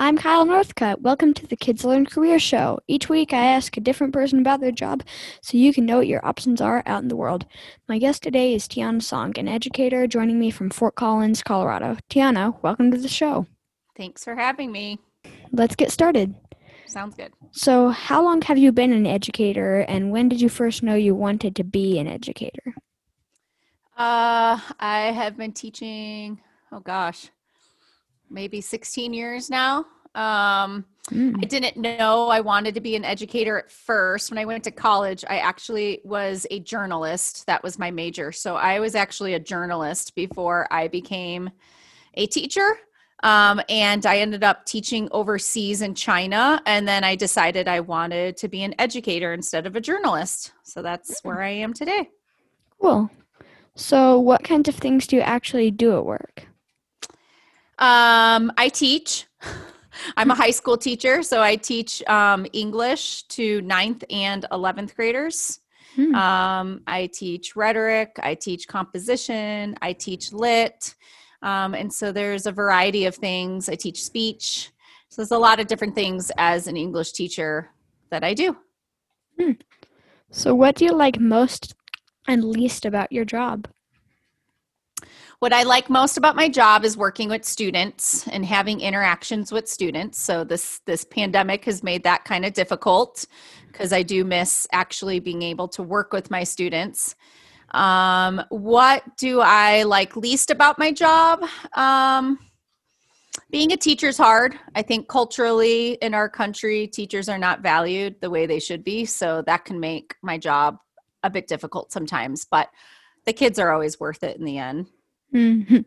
I'm Kyle Northcutt. Welcome to the Kids Learn Career Show. Each week I ask a different person about their job so you can know what your options are out in the world. My guest today is Tiana Song, an educator joining me from Fort Collins, Colorado. Tiana, welcome to the show. Thanks for having me. Let's get started. Sounds good. So, how long have you been an educator and when did you first know you wanted to be an educator? Uh, I have been teaching, oh gosh, maybe 16 years now. Um, Mm. I didn't know I wanted to be an educator at first. When I went to college, I actually was a journalist. That was my major. So I was actually a journalist before I became a teacher. Um, and I ended up teaching overseas in China. And then I decided I wanted to be an educator instead of a journalist. So that's where I am today. Cool. So, what kinds of things do you actually do at work? Um, I teach. I'm a high school teacher, so I teach um, English to ninth and 11th graders. Hmm. Um, I teach rhetoric, I teach composition, I teach lit. Um, and so there's a variety of things. I teach speech. So there's a lot of different things as an English teacher that I do. So, what do you like most and least about your job? What I like most about my job is working with students and having interactions with students. So this this pandemic has made that kind of difficult because I do miss actually being able to work with my students. Um, what do I like least about my job? Um, being a teacher is hard. I think culturally in our country, teachers are not valued the way they should be. So that can make my job a bit difficult sometimes. But the kids are always worth it in the end. Mhm.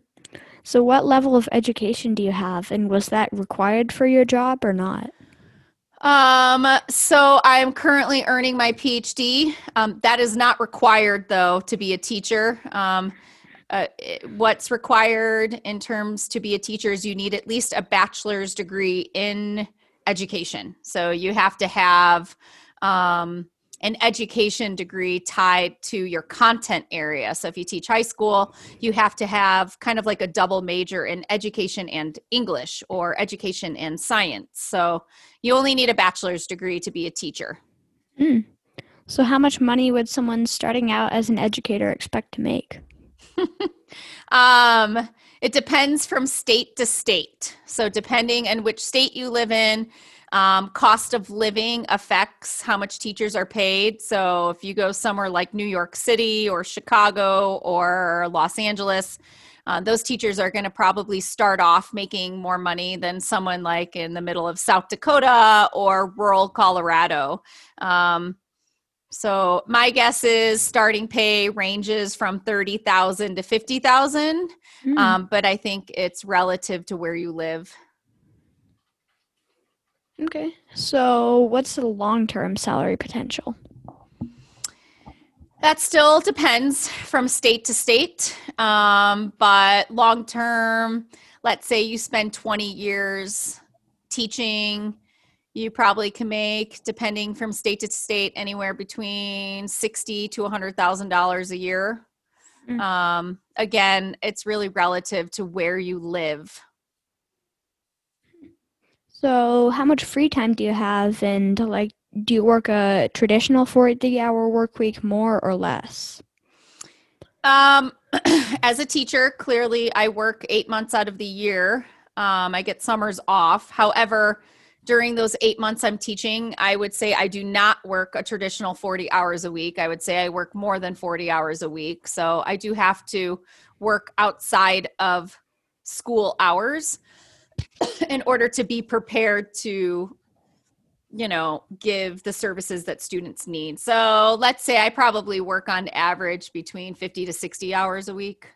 So, what level of education do you have, and was that required for your job or not? Um, so I'm currently earning my PhD. Um, that is not required though to be a teacher. Um, uh, what's required in terms to be a teacher is you need at least a bachelor's degree in education. So you have to have um, an education degree tied to your content area. So if you teach high school, you have to have kind of like a double major in education and English or education and science. So you only need a bachelor's degree to be a teacher. Hmm. So, how much money would someone starting out as an educator expect to make? Um, it depends from state to state. So, depending on which state you live in, um, cost of living affects how much teachers are paid. So, if you go somewhere like New York City or Chicago or Los Angeles, uh, those teachers are going to probably start off making more money than someone like in the middle of South Dakota or rural Colorado. Um, so my guess is starting pay ranges from 30,000 to 50,000, Hmm. um, but I think it's relative to where you live. Okay. So, what's the long term salary potential? That still depends from state to state, um, but long term, let's say you spend 20 years teaching, you probably can make, depending from state to state, anywhere between 60 to 100,000 dollars a year. Mm. Um, again, it's really relative to where you live. So, how much free time do you have, and like, do you work a traditional 40 hour work week more or less? Um, as a teacher, clearly I work eight months out of the year. Um, I get summers off. However, during those eight months I'm teaching, I would say I do not work a traditional 40 hours a week. I would say I work more than 40 hours a week. So I do have to work outside of school hours in order to be prepared to you know give the services that students need. So let's say i probably work on average between 50 to 60 hours a week.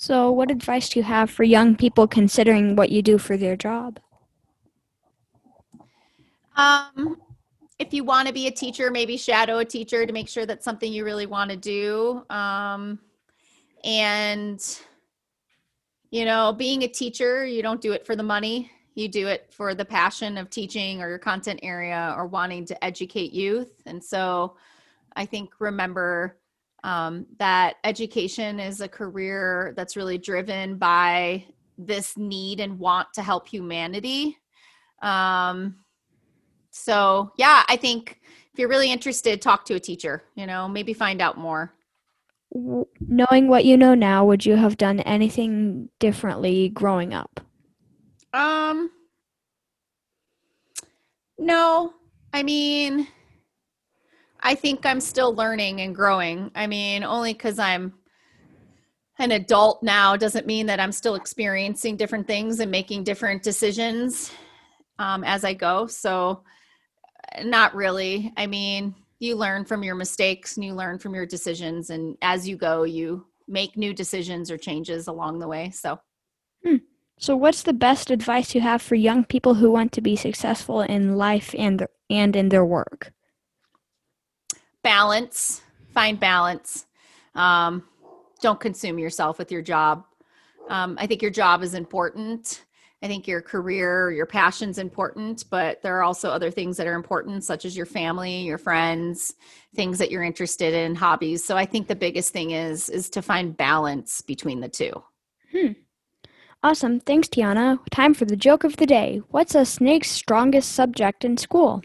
So, what advice do you have for young people considering what you do for their job? um if you want to be a teacher maybe shadow a teacher to make sure that's something you really want to do. Um and you know being a teacher you don't do it for the money you do it for the passion of teaching or your content area or wanting to educate youth and so i think remember um, that education is a career that's really driven by this need and want to help humanity. Um, so yeah, I think if you're really interested, talk to a teacher. You know, maybe find out more. Knowing what you know now, would you have done anything differently growing up? Um, no, I mean, I think I'm still learning and growing. I mean, only because I'm an adult now doesn't mean that I'm still experiencing different things and making different decisions um, as I go. So, not really. I mean, you learn from your mistakes and you learn from your decisions. And as you go, you make new decisions or changes along the way. So, So, what's the best advice you have for young people who want to be successful in life and their, and in their work? balance find balance um, don't consume yourself with your job um, i think your job is important i think your career your passion's important but there are also other things that are important such as your family your friends things that you're interested in hobbies so i think the biggest thing is is to find balance between the two Hmm. Awesome. Thanks, Tiana. Time for the joke of the day. What's a snake's strongest subject in school?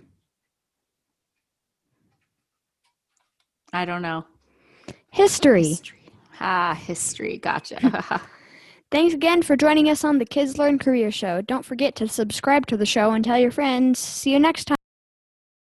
i don't know History. history ah history gotcha Thanks again for joining us on the Kids Learn Career Show. Don't forget to subscribe to the show and tell your friends. See you next time.